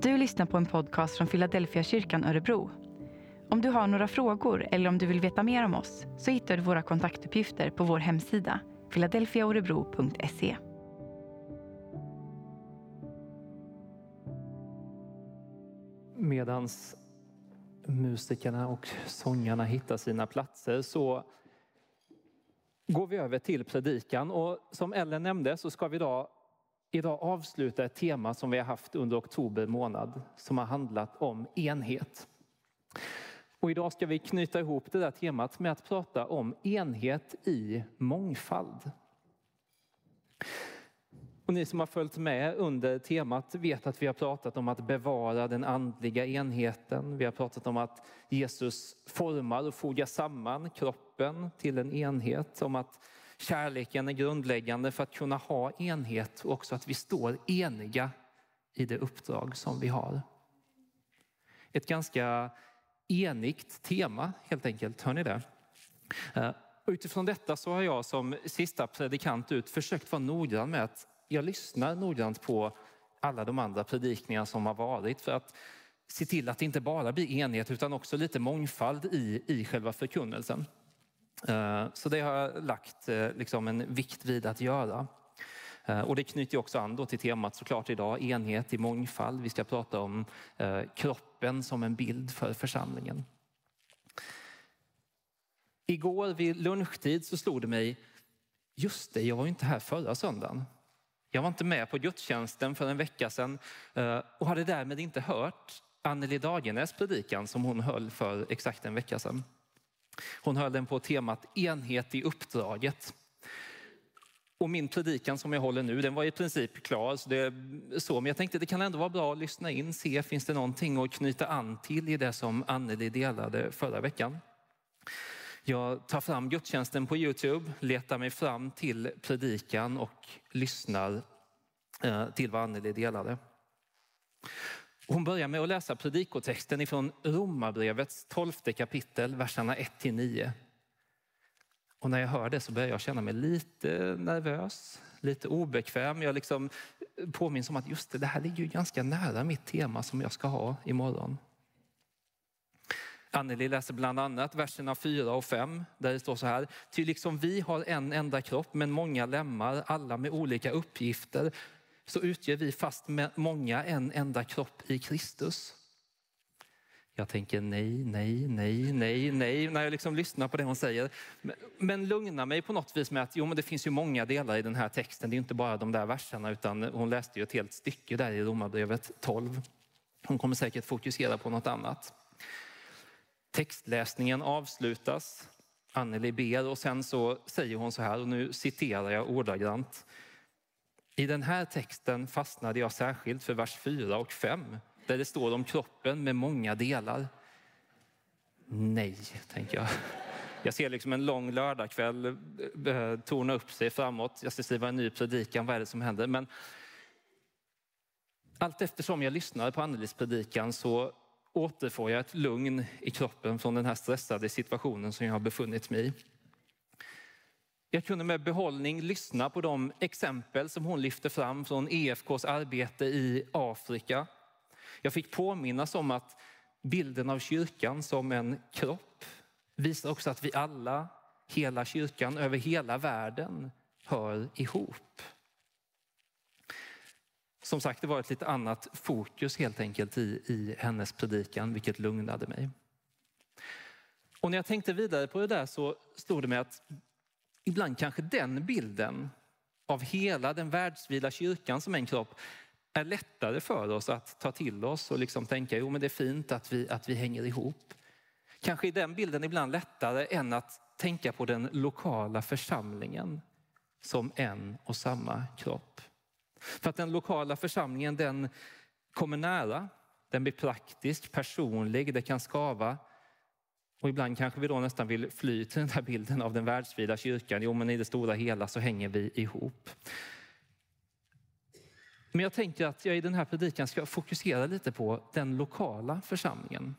Du lyssnar på en podcast från Philadelphia kyrkan Örebro. Om du har några frågor eller om du vill veta mer om oss så hittar du våra kontaktuppgifter på vår hemsida philadelphiaorebro.se. Medans musikerna och sångarna hittar sina platser så går vi över till predikan och som Ellen nämnde så ska vi idag, idag avsluta ett tema som vi har haft under oktober månad som har handlat om enhet. Och idag ska vi knyta ihop det där temat med att prata om enhet i mångfald. Och ni som har följt med under temat vet att vi har pratat om att bevara den andliga enheten. Vi har pratat om att Jesus formar och fogar samman kroppen till en enhet. Om att kärleken är grundläggande för att kunna ha enhet och också att vi står eniga i det uppdrag som vi har. Ett ganska enigt tema helt enkelt, hör ni det? Eh, utifrån detta så har jag som sista predikant ut försökt vara noggrann med att jag lyssnar noggrant på alla de andra predikningar som har varit för att se till att det inte bara blir enhet utan också lite mångfald i, i själva förkunnelsen. Eh, så det har jag lagt eh, liksom en vikt vid att göra. Eh, och det knyter också an då till temat såklart idag, enhet i mångfald. Vi ska prata om kroppen som en bild för församlingen. Igår vid lunchtid så slog det mig, just det, jag var inte här förra söndagen. Jag var inte med på gudstjänsten för en vecka sedan och hade därmed inte hört Anneli Dagenäs predikan som hon höll för exakt en vecka sedan. Hon höll den på temat enhet i uppdraget. Och min predikan som jag håller nu, den var i princip klar. Så det, så, men jag tänkte det kan ändå vara bra att lyssna in, se finns det någonting att knyta an till i det som Anneli delade förra veckan. Jag tar fram gudstjänsten på Youtube, letar mig fram till predikan och lyssnar eh, till vad Anneli delade. Hon börjar med att läsa predikotexten ifrån Romarbrevets tolfte kapitel, verserna 1 till 9. Och när jag hör det så börjar jag känna mig lite nervös, lite obekväm. Jag liksom påminns om att just det, det här ligger ju ganska nära mitt tema som jag ska ha imorgon. Anneli läser bland annat verserna 4 och 5 där det står så här. Ty liksom vi har en enda kropp men många lemmar, alla med olika uppgifter, så utgör vi fast med många en enda kropp i Kristus. Jag tänker nej, nej, nej, nej, nej när jag liksom lyssnar på det hon säger. Men lugna mig på något vis med att jo, men det finns ju många delar i den här texten. Det är inte bara de där verserna utan hon läste ju ett helt stycke där i Romarbrevet 12. Hon kommer säkert fokusera på något annat. Textläsningen avslutas. Anneli ber och sen så säger hon så här, och nu citerar jag ordagrant. I den här texten fastnade jag särskilt för vers 4 och 5 där det står om kroppen med många delar. Nej, tänker jag. Jag ser liksom en lång lördagkväll eh, eh, torna upp sig framåt. Jag ska skriva en ny predikan. Vad är det som händer? Men allt eftersom jag lyssnar på Annelis predikan så återfår jag ett lugn i kroppen från den här stressade situationen som jag har befunnit mig i. Jag kunde med behållning lyssna på de exempel som hon lyfte fram från EFKs arbete i Afrika. Jag fick påminnas om att bilden av kyrkan som en kropp visar också att vi alla, hela kyrkan över hela världen, hör ihop. Som sagt, det var ett lite annat fokus helt enkelt i, i hennes predikan, vilket lugnade mig. Och när jag tänkte vidare på det där så stod det mig att ibland kanske den bilden av hela den världsvida kyrkan som en kropp är lättare för oss att ta till oss och liksom tänka, jo men det är fint att vi, att vi hänger ihop. Kanske är den bilden ibland lättare än att tänka på den lokala församlingen som en och samma kropp. För att den lokala församlingen den kommer nära, den blir praktisk, personlig, det kan skava. Och ibland kanske vi då nästan vill fly till den här bilden av den världsvida kyrkan. Jo, men i det stora hela så hänger vi ihop. Men jag tänker att jag i den här predikan ska fokusera lite på den lokala församlingen.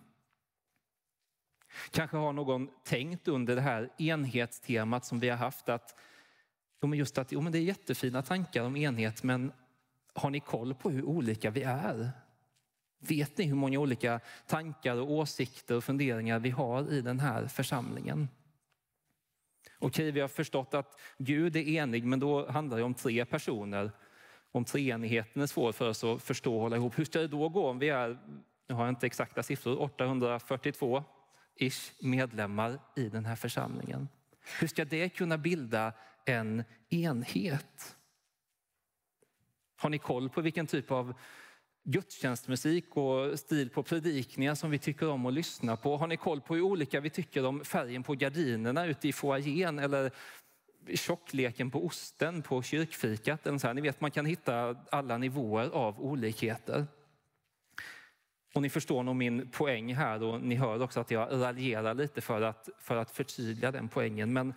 Kanske har någon tänkt under det här enhetstemat som vi har haft att Jo, men just att jo, men det är jättefina tankar om enhet, men har ni koll på hur olika vi är? Vet ni hur många olika tankar och åsikter och funderingar vi har i den här församlingen? Okej, vi har förstått att Gud är enig, men då handlar det om tre personer. Om treenigheten är svår för oss att förstå och hålla ihop. Hur ska det då gå om vi är, jag har inte exakta siffror, 842 ish medlemmar i den här församlingen? Hur ska det kunna bilda en enhet? Har ni koll på vilken typ av gudstjänstmusik och stil på predikningar som vi tycker om att lyssna på? Har ni koll på hur olika vi tycker om färgen på gardinerna ute i foajén eller tjockleken på osten på kyrkfikat? Eller så här. Ni vet, man kan hitta alla nivåer av olikheter. Och ni förstår nog min poäng här och ni hör också att jag raljerar lite för att, för att förtydliga den poängen. Men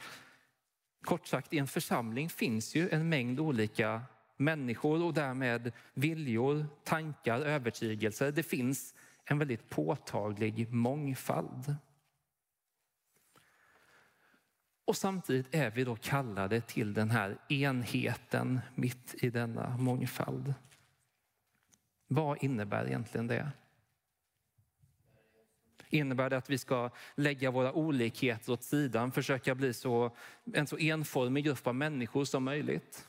kort sagt, i en församling finns ju en mängd olika människor och därmed viljor, tankar, övertygelser. Det finns en väldigt påtaglig mångfald. Och samtidigt är vi då kallade till den här enheten mitt i denna mångfald. Vad innebär egentligen det? Innebär det att vi ska lägga våra olikheter åt sidan, försöka bli så, en så enformig grupp av människor som möjligt?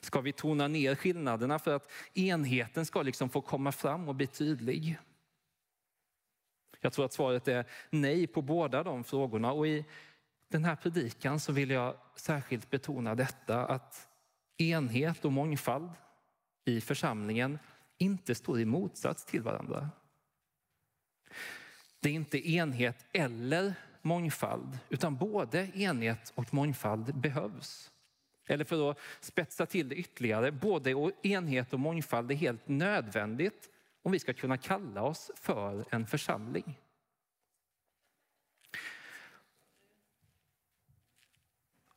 Ska vi tona ner skillnaderna för att enheten ska liksom få komma fram och bli tydlig? Jag tror att svaret är nej på båda de frågorna. Och i den här predikan så vill jag särskilt betona detta att enhet och mångfald i församlingen inte står i motsats till varandra. Det är inte enhet eller mångfald, utan både enhet och mångfald behövs. Eller för att spetsa till det ytterligare, både enhet och mångfald är helt nödvändigt om vi ska kunna kalla oss för en församling.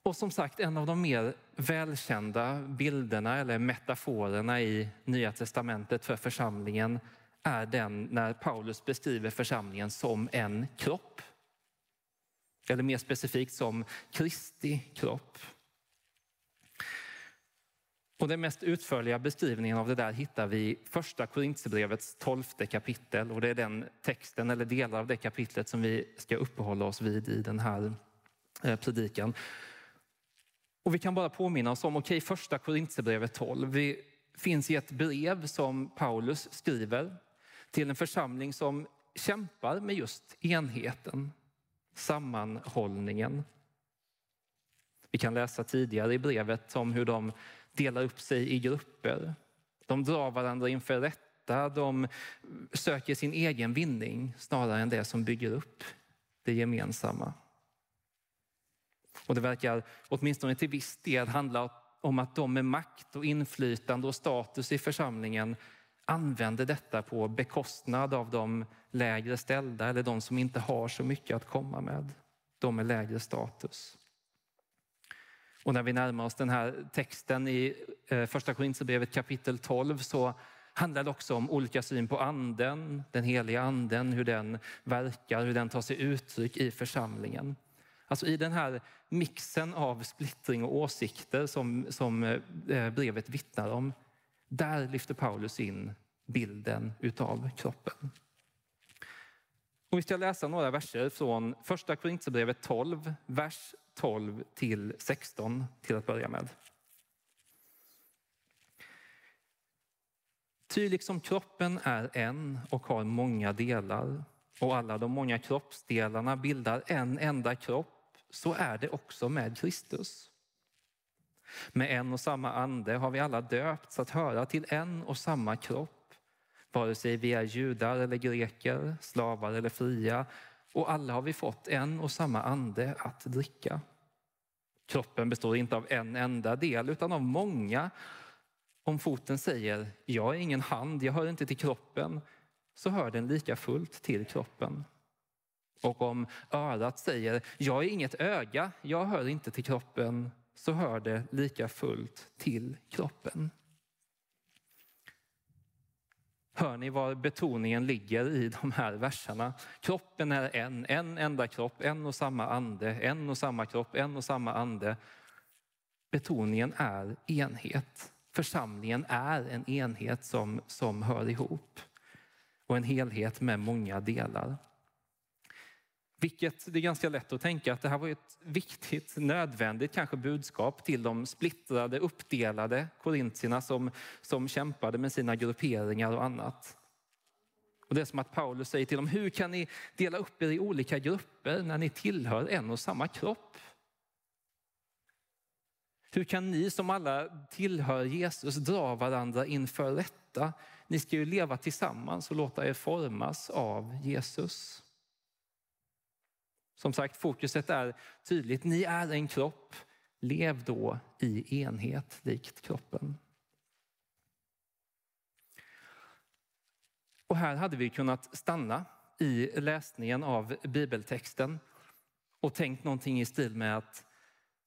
Och som sagt, en av de mer välkända bilderna eller metaforerna i Nya testamentet för församlingen är den när Paulus beskriver församlingen som en kropp. Eller mer specifikt som Kristi kropp. Och den mest utförliga beskrivningen av det där hittar vi i första Korintierbrevets tolfte kapitel. Och det är den texten eller delar av det kapitlet som vi ska uppehålla oss vid i den här eh, predikan. Och vi kan bara påminna oss om, okej, okay, första Korintierbrevet 12. Vi finns i ett brev som Paulus skriver till en församling som kämpar med just enheten, sammanhållningen. Vi kan läsa tidigare i brevet om hur de delar upp sig i grupper. De drar varandra inför rätta, de söker sin egen vinning snarare än det som bygger upp det gemensamma. Och det verkar åtminstone till viss del handla om att de med makt och inflytande och status i församlingen använder detta på bekostnad av de lägre ställda eller de som inte har så mycket att komma med. De med lägre status. Och när vi närmar oss den här texten i eh, första Korinthierbrevet kapitel 12 så handlar det också om olika syn på anden, den heliga anden, hur den verkar, hur den tar sig uttryck i församlingen. Alltså i den här mixen av splittring och åsikter som, som eh, brevet vittnar om, där lyfter Paulus in bilden utav kroppen. Och vi ska läsa några verser från första Korinthierbrevet 12, vers 12 till 16 till att börja med. Ty liksom kroppen är en och har många delar och alla de många kroppsdelarna bildar en enda kropp, så är det också med Kristus. Med en och samma ande har vi alla döpts att höra till en och samma kropp, vare sig vi är judar eller greker, slavar eller fria, och alla har vi fått en och samma ande att dricka. Kroppen består inte av en enda del utan av många. Om foten säger jag är ingen hand, jag hör inte till kroppen, så hör den lika fullt till kroppen. Och om örat säger jag är inget öga, jag hör inte till kroppen, så hör det lika fullt till kroppen. Hör ni var betoningen ligger i de här verserna? Kroppen är en, en enda kropp, en och samma ande, en och samma kropp, en och samma ande. Betoningen är enhet. Församlingen är en enhet som, som hör ihop och en helhet med många delar. Vilket det är ganska lätt att tänka att det här var ett viktigt, nödvändigt kanske budskap till de splittrade, uppdelade korintierna som, som kämpade med sina grupperingar och annat. Och Det är som att Paulus säger till dem, hur kan ni dela upp er i olika grupper när ni tillhör en och samma kropp? Hur kan ni som alla tillhör Jesus dra varandra inför rätta? Ni ska ju leva tillsammans och låta er formas av Jesus. Som sagt, fokuset är tydligt. Ni är en kropp. Lev då i enhet likt kroppen. Och här hade vi kunnat stanna i läsningen av bibeltexten och tänkt någonting i stil med att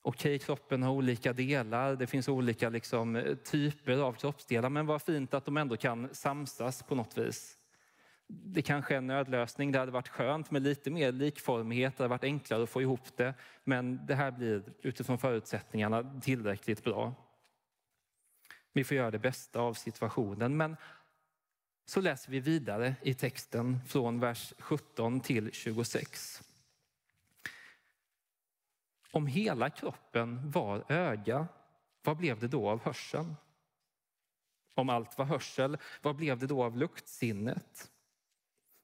okej, okay, kroppen har olika delar, det finns olika liksom, typer av kroppsdelar, men vad fint att de ändå kan samsas på något vis. Det kanske är en nödlösning, det hade varit skönt med lite mer likformighet, det hade varit enklare att få ihop det, men det här blir utifrån förutsättningarna tillräckligt bra. Vi får göra det bästa av situationen, men så läser vi vidare i texten från vers 17 till 26. Om hela kroppen var öga, vad blev det då av hörseln? Om allt var hörsel, vad blev det då av luktsinnet?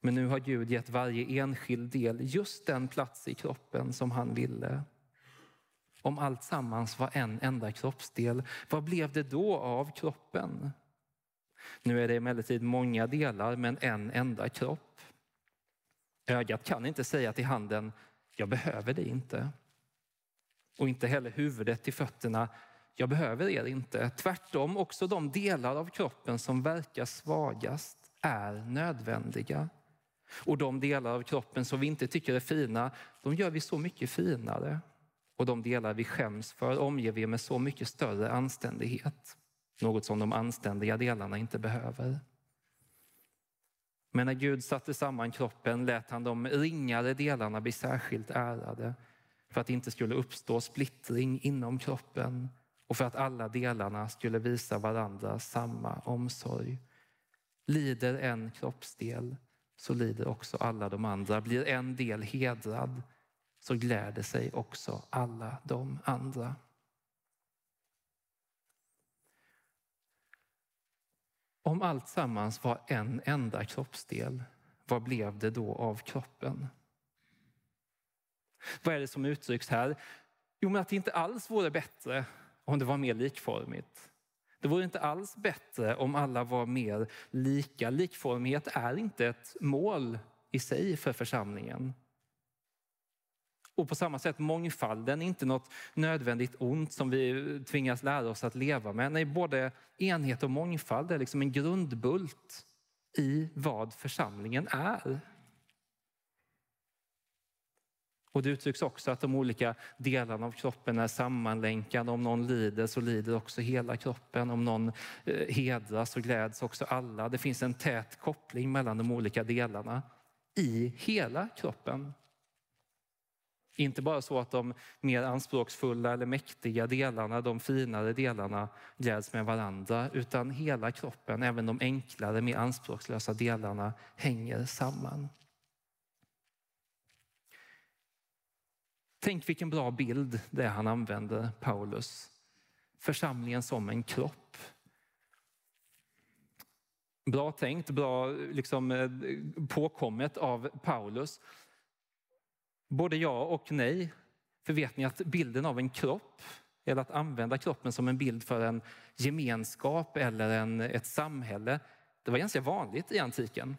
Men nu har Gud gett varje enskild del just den plats i kroppen som han ville. Om allt sammans var en enda kroppsdel, vad blev det då av kroppen? Nu är det emellertid många delar men en enda kropp. Ögat kan inte säga till handen, jag behöver dig inte. Och inte heller huvudet till fötterna, jag behöver er inte. Tvärtom, också de delar av kroppen som verkar svagast är nödvändiga. Och de delar av kroppen som vi inte tycker är fina, de gör vi så mycket finare. Och de delar vi skäms för omger vi med så mycket större anständighet. Något som de anständiga delarna inte behöver. Men när Gud satte samman kroppen lät han de ringare delarna bli särskilt ärade för att det inte skulle uppstå splittring inom kroppen och för att alla delarna skulle visa varandra samma omsorg. Lider en kroppsdel så lider också alla de andra. Blir en del hedrad så gläder sig också alla de andra. Om allt sammans var en enda kroppsdel, vad blev det då av kroppen? Vad är det som uttrycks här? Jo, men att det inte alls vore bättre om det var mer likformigt. Det vore inte alls bättre om alla var mer lika. Likformighet är inte ett mål i sig för församlingen. Och på samma sätt mångfalden är inte något nödvändigt ont som vi tvingas lära oss att leva med. Nej, både enhet och mångfald är liksom en grundbult i vad församlingen är. Och det uttrycks också att de olika delarna av kroppen är sammanlänkade. Om någon lider så lider också hela kroppen. Om någon eh, hedras så gläds också alla. Det finns en tät koppling mellan de olika delarna i hela kroppen. Inte bara så att de mer anspråksfulla eller mäktiga delarna, de finare delarna gläds med varandra, utan hela kroppen, även de enklare, mer anspråkslösa delarna hänger samman. Tänk vilken bra bild det är han använder, Paulus. Församlingen som en kropp. Bra tänkt, bra liksom, eh, påkommet av Paulus. Både ja och nej. För vet ni att bilden av en kropp, eller att använda kroppen som en bild för en gemenskap eller en, ett samhälle, det var ganska vanligt i antiken.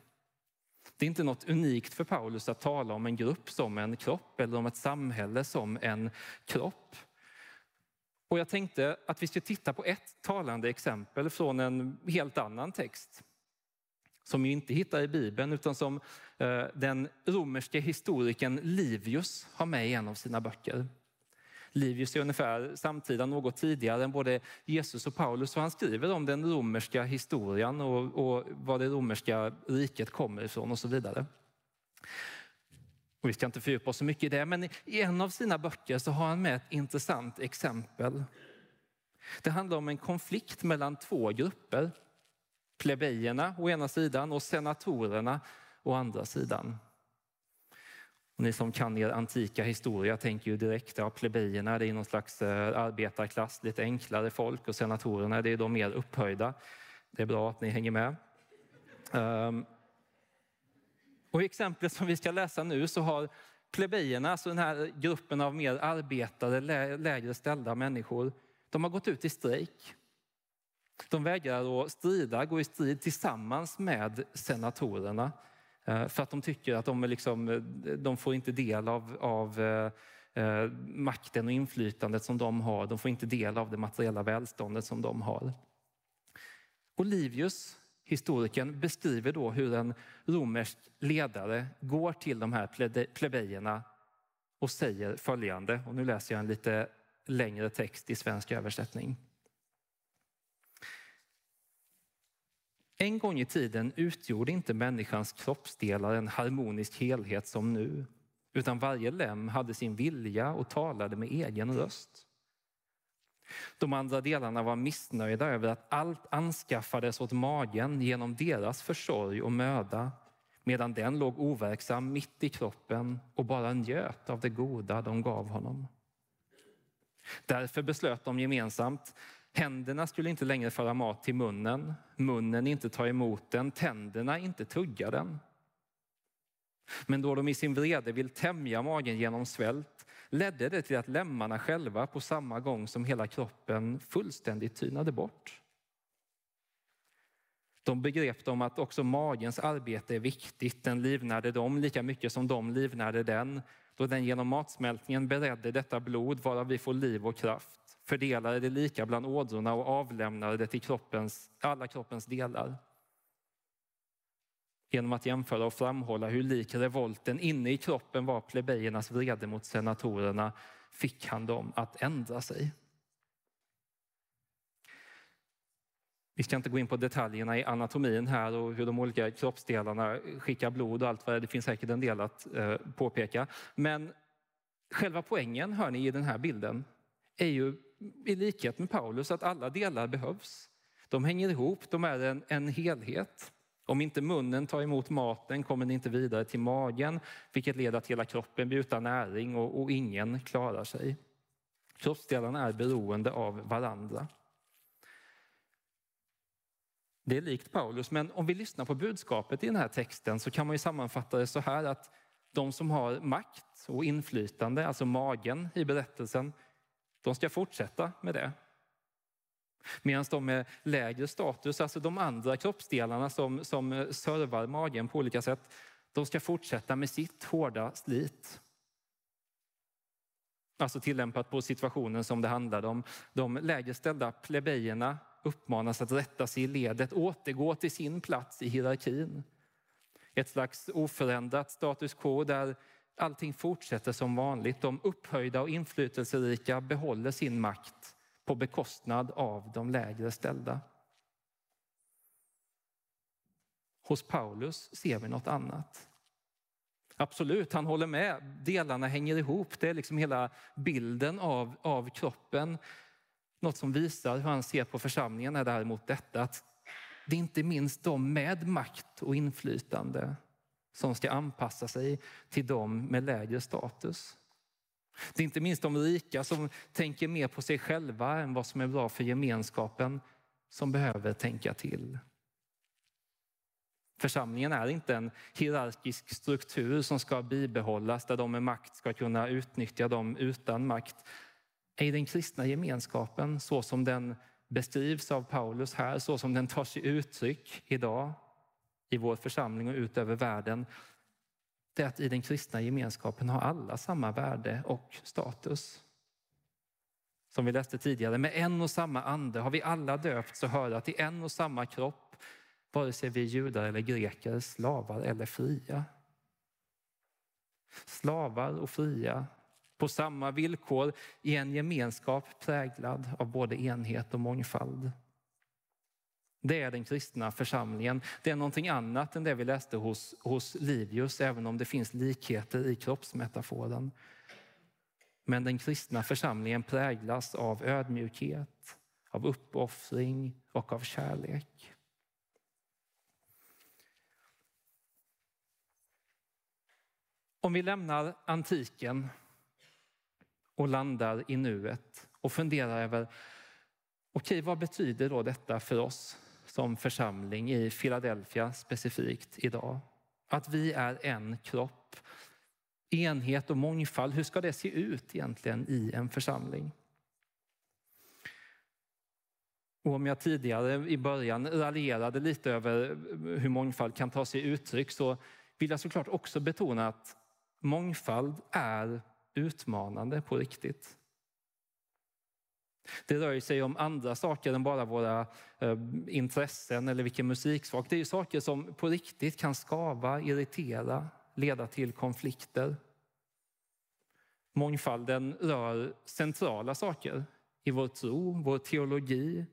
Det är inte något unikt för Paulus att tala om en grupp som en kropp eller om ett samhälle som en kropp. Och jag tänkte att vi ska titta på ett talande exempel från en helt annan text som vi inte hittar i Bibeln utan som eh, den romerske historikern Livius har med i en av sina böcker. Livius är ungefär samtida, något tidigare än både Jesus och Paulus. Och han skriver om den romerska historien och, och var det romerska riket kommer ifrån och så vidare. Och vi ska inte fördjupa oss så mycket i det, men i en av sina böcker så har han med ett intressant exempel. Det handlar om en konflikt mellan två grupper. Plebejerna å ena sidan och senatorerna å andra sidan. Och ni som kan er antika historia tänker ju direkt, ja plebejerna det är någon slags eh, arbetarklass, lite enklare folk och senatorerna det är de mer upphöjda. Det är bra att ni hänger med. Um, och I exemplet som vi ska läsa nu så har plebejerna, alltså den här gruppen av mer arbetare, lägre ställda människor, de har gått ut i strejk. De vägrar att strida, gå i strid tillsammans med senatorerna Eh, för att de tycker att de, är liksom, eh, de får inte del av, av eh, eh, makten och inflytandet som de har. De får inte del av det materiella välståndet som de har. Olivius, historikern, beskriver då hur en romersk ledare går till de här plebejerna och säger följande. Och nu läser jag en lite längre text i svensk översättning. En gång i tiden utgjorde inte människans kroppsdelar en harmonisk helhet som nu, utan varje lem hade sin vilja och talade med egen röst. De andra delarna var missnöjda över att allt anskaffades åt magen genom deras försorg och möda, medan den låg overksam mitt i kroppen och bara njöt av det goda de gav honom. Därför beslöt de gemensamt Händerna skulle inte längre föra mat till munnen, munnen inte ta emot den, tänderna inte tugga den. Men då de i sin vrede vill tämja magen genom svält ledde det till att lemmarna själva på samma gång som hela kroppen fullständigt tynade bort. De begrep de att också magens arbete är viktigt. Den livnärde dem lika mycket som de livnärde den då den genom matsmältningen beredde detta blod varav vi får liv och kraft fördelade det lika bland ådrorna och avlämnade det till kroppens, alla kroppens delar. Genom att jämföra och framhålla hur lik revolten inne i kroppen var plebejernas vrede mot senatorerna fick han dem att ändra sig. Vi ska inte gå in på detaljerna i anatomin här och hur de olika kroppsdelarna skickar blod och allt vad det är. Det finns säkert en del att eh, påpeka. Men själva poängen, hör ni, i den här bilden är ju i likhet med Paulus att alla delar behövs. De hänger ihop, de är en, en helhet. Om inte munnen tar emot maten kommer den inte vidare till magen, vilket leder till att hela kroppen blir utan näring och, och ingen klarar sig. Kroppsdelarna är beroende av varandra. Det är likt Paulus, men om vi lyssnar på budskapet i den här texten så kan man ju sammanfatta det så här att de som har makt och inflytande, alltså magen i berättelsen, de ska fortsätta med det. Medan de med lägre status, alltså de andra kroppsdelarna som, som servar magen på olika sätt, de ska fortsätta med sitt hårda slit. Alltså tillämpat på situationen som det handlade om. De lägre ställda plebejerna uppmanas att rätta sig i ledet, återgå till sin plats i hierarkin. Ett slags oförändrat status quo där allting fortsätter som vanligt. De upphöjda och inflytelserika behåller sin makt på bekostnad av de lägre ställda. Hos Paulus ser vi något annat. Absolut, han håller med. Delarna hänger ihop. Det är liksom hela bilden av, av kroppen. Något som visar hur han ser på församlingen är däremot detta att det är inte minst de med makt och inflytande som ska anpassa sig till dem med lägre status. Det är inte minst de rika som tänker mer på sig själva än vad som är bra för gemenskapen som behöver tänka till. Församlingen är inte en hierarkisk struktur som ska bibehållas där de med makt ska kunna utnyttja dem utan makt. I den kristna gemenskapen så som den beskrivs av Paulus här, så som den tar sig uttryck idag i vår församling och ut över världen, det är att i den kristna gemenskapen har alla samma värde och status. Som vi läste tidigare, med en och samma ande har vi alla döpts och höra till en och samma kropp, vare sig vi är judar eller greker, slavar eller fria. Slavar och fria på samma villkor i en gemenskap präglad av både enhet och mångfald. Det är den kristna församlingen. Det är någonting annat än det vi läste hos, hos Livius, även om det finns likheter i kroppsmetaforen. Men den kristna församlingen präglas av ödmjukhet, av uppoffring och av kärlek. Om vi lämnar antiken och landar i nuet och funderar över okej, okay, vad betyder då detta för oss som församling i Philadelphia specifikt idag? Att vi är en kropp, enhet och mångfald. Hur ska det se ut egentligen i en församling? Och om jag tidigare i början raljerade lite över hur mångfald kan ta sig uttryck så vill jag såklart också betona att mångfald är utmanande på riktigt. Det rör sig om andra saker än bara våra eh, intressen eller vilken musiksmak. Det är ju saker som på riktigt kan skava, irritera, leda till konflikter. Mångfalden rör centrala saker i vår tro, vår teologi,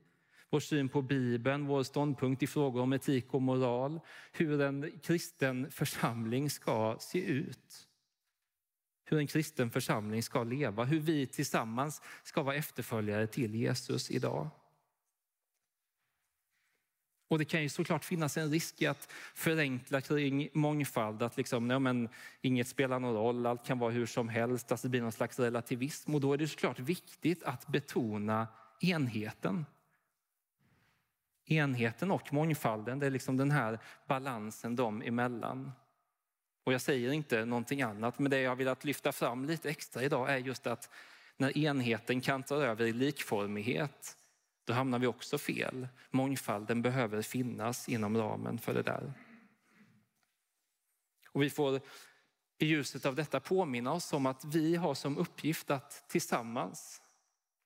vår syn på Bibeln, vår ståndpunkt i frågor om etik och moral, hur en kristen församling ska se ut hur en kristen församling ska leva, hur vi tillsammans ska vara efterföljare till Jesus idag. Och det kan ju såklart finnas en risk i att förenkla kring mångfald, att liksom, nej, men, inget spelar någon roll, allt kan vara hur som helst, att det blir någon slags relativism. Och då är det såklart viktigt att betona enheten. Enheten och mångfalden, det är liksom den här balansen dem emellan. Och jag säger inte någonting annat, men det jag velat lyfta fram lite extra idag är just att när enheten kantar över i likformighet, då hamnar vi också fel. Mångfalden behöver finnas inom ramen för det där. Och vi får i ljuset av detta påminna oss om att vi har som uppgift att tillsammans,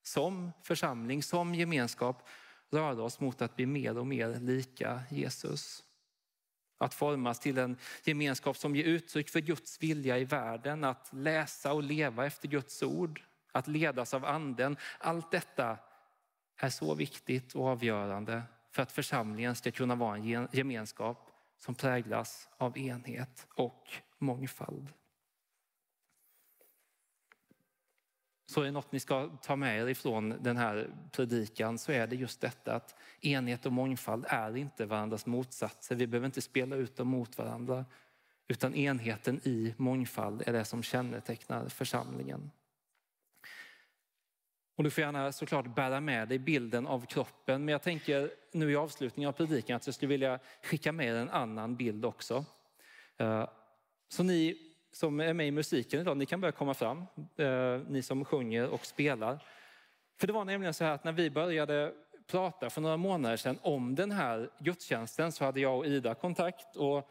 som församling, som gemenskap, röra oss mot att bli mer och mer lika Jesus. Att formas till en gemenskap som ger uttryck för Guds vilja i världen, att läsa och leva efter Guds ord, att ledas av anden. Allt detta är så viktigt och avgörande för att församlingen ska kunna vara en gemenskap som präglas av enhet och mångfald. Så är det något ni ska ta med er ifrån den här predikan så är det just detta att enhet och mångfald är inte varandras motsatser. Vi behöver inte spela ut dem mot varandra. Utan enheten i mångfald är det som kännetecknar församlingen. Och du får gärna såklart bära med dig bilden av kroppen. Men jag tänker nu i avslutningen av predikan att jag skulle vilja skicka med en annan bild också. Eh, så ni som är med i musiken idag, ni kan börja komma fram, eh, ni som sjunger och spelar. För det var nämligen så här att när vi började prata för några månader sedan om den här gudstjänsten så hade jag och Ida kontakt och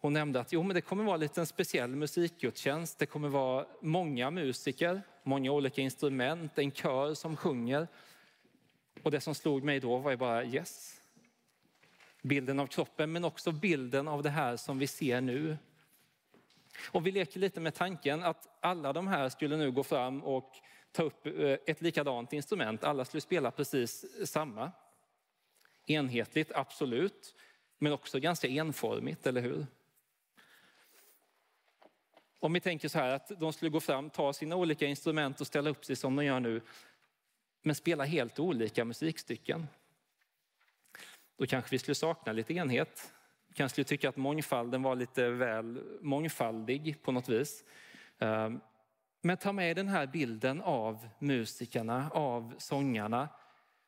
hon nämnde att jo, men det kommer vara lite en speciell musikgudstjänst. Det kommer vara många musiker, många olika instrument, en kör som sjunger. Och det som slog mig då var ju bara yes. Bilden av kroppen men också bilden av det här som vi ser nu. Och vi leker lite med tanken att alla de här skulle nu gå fram och ta upp eh, ett likadant instrument. Alla skulle spela precis samma. Enhetligt, absolut, men också ganska enformigt, eller hur? Om vi tänker så här att de skulle gå fram, ta sina olika instrument och ställa upp sig som de gör nu, men spela helt olika musikstycken. Då kanske vi skulle sakna lite enhet kanske skulle tycka att mångfalden var lite väl mångfaldig på något vis. Ehm, men ta med den här bilden av musikerna, av sångarna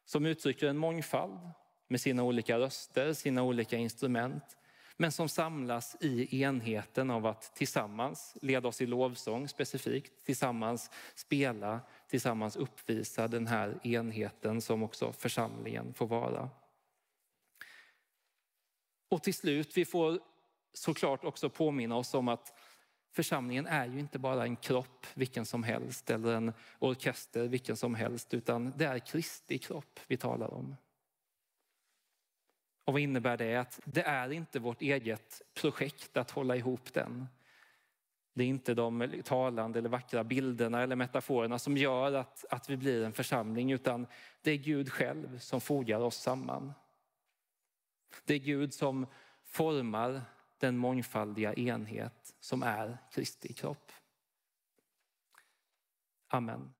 som uttrycker en mångfald med sina olika röster, sina olika instrument. Men som samlas i enheten av att tillsammans leda oss i lovsång specifikt, tillsammans spela, tillsammans uppvisa den här enheten som också församlingen får vara. Och till slut, vi får såklart också påminna oss om att församlingen är ju inte bara en kropp vilken som helst eller en orkester vilken som helst utan det är Kristi kropp vi talar om. Och vad innebär det? Att det är inte vårt eget projekt att hålla ihop den. Det är inte de talande eller vackra bilderna eller metaforerna som gör att, att vi blir en församling utan det är Gud själv som fogar oss samman. Det är Gud som formar den mångfaldiga enhet som är Kristi kropp. Amen.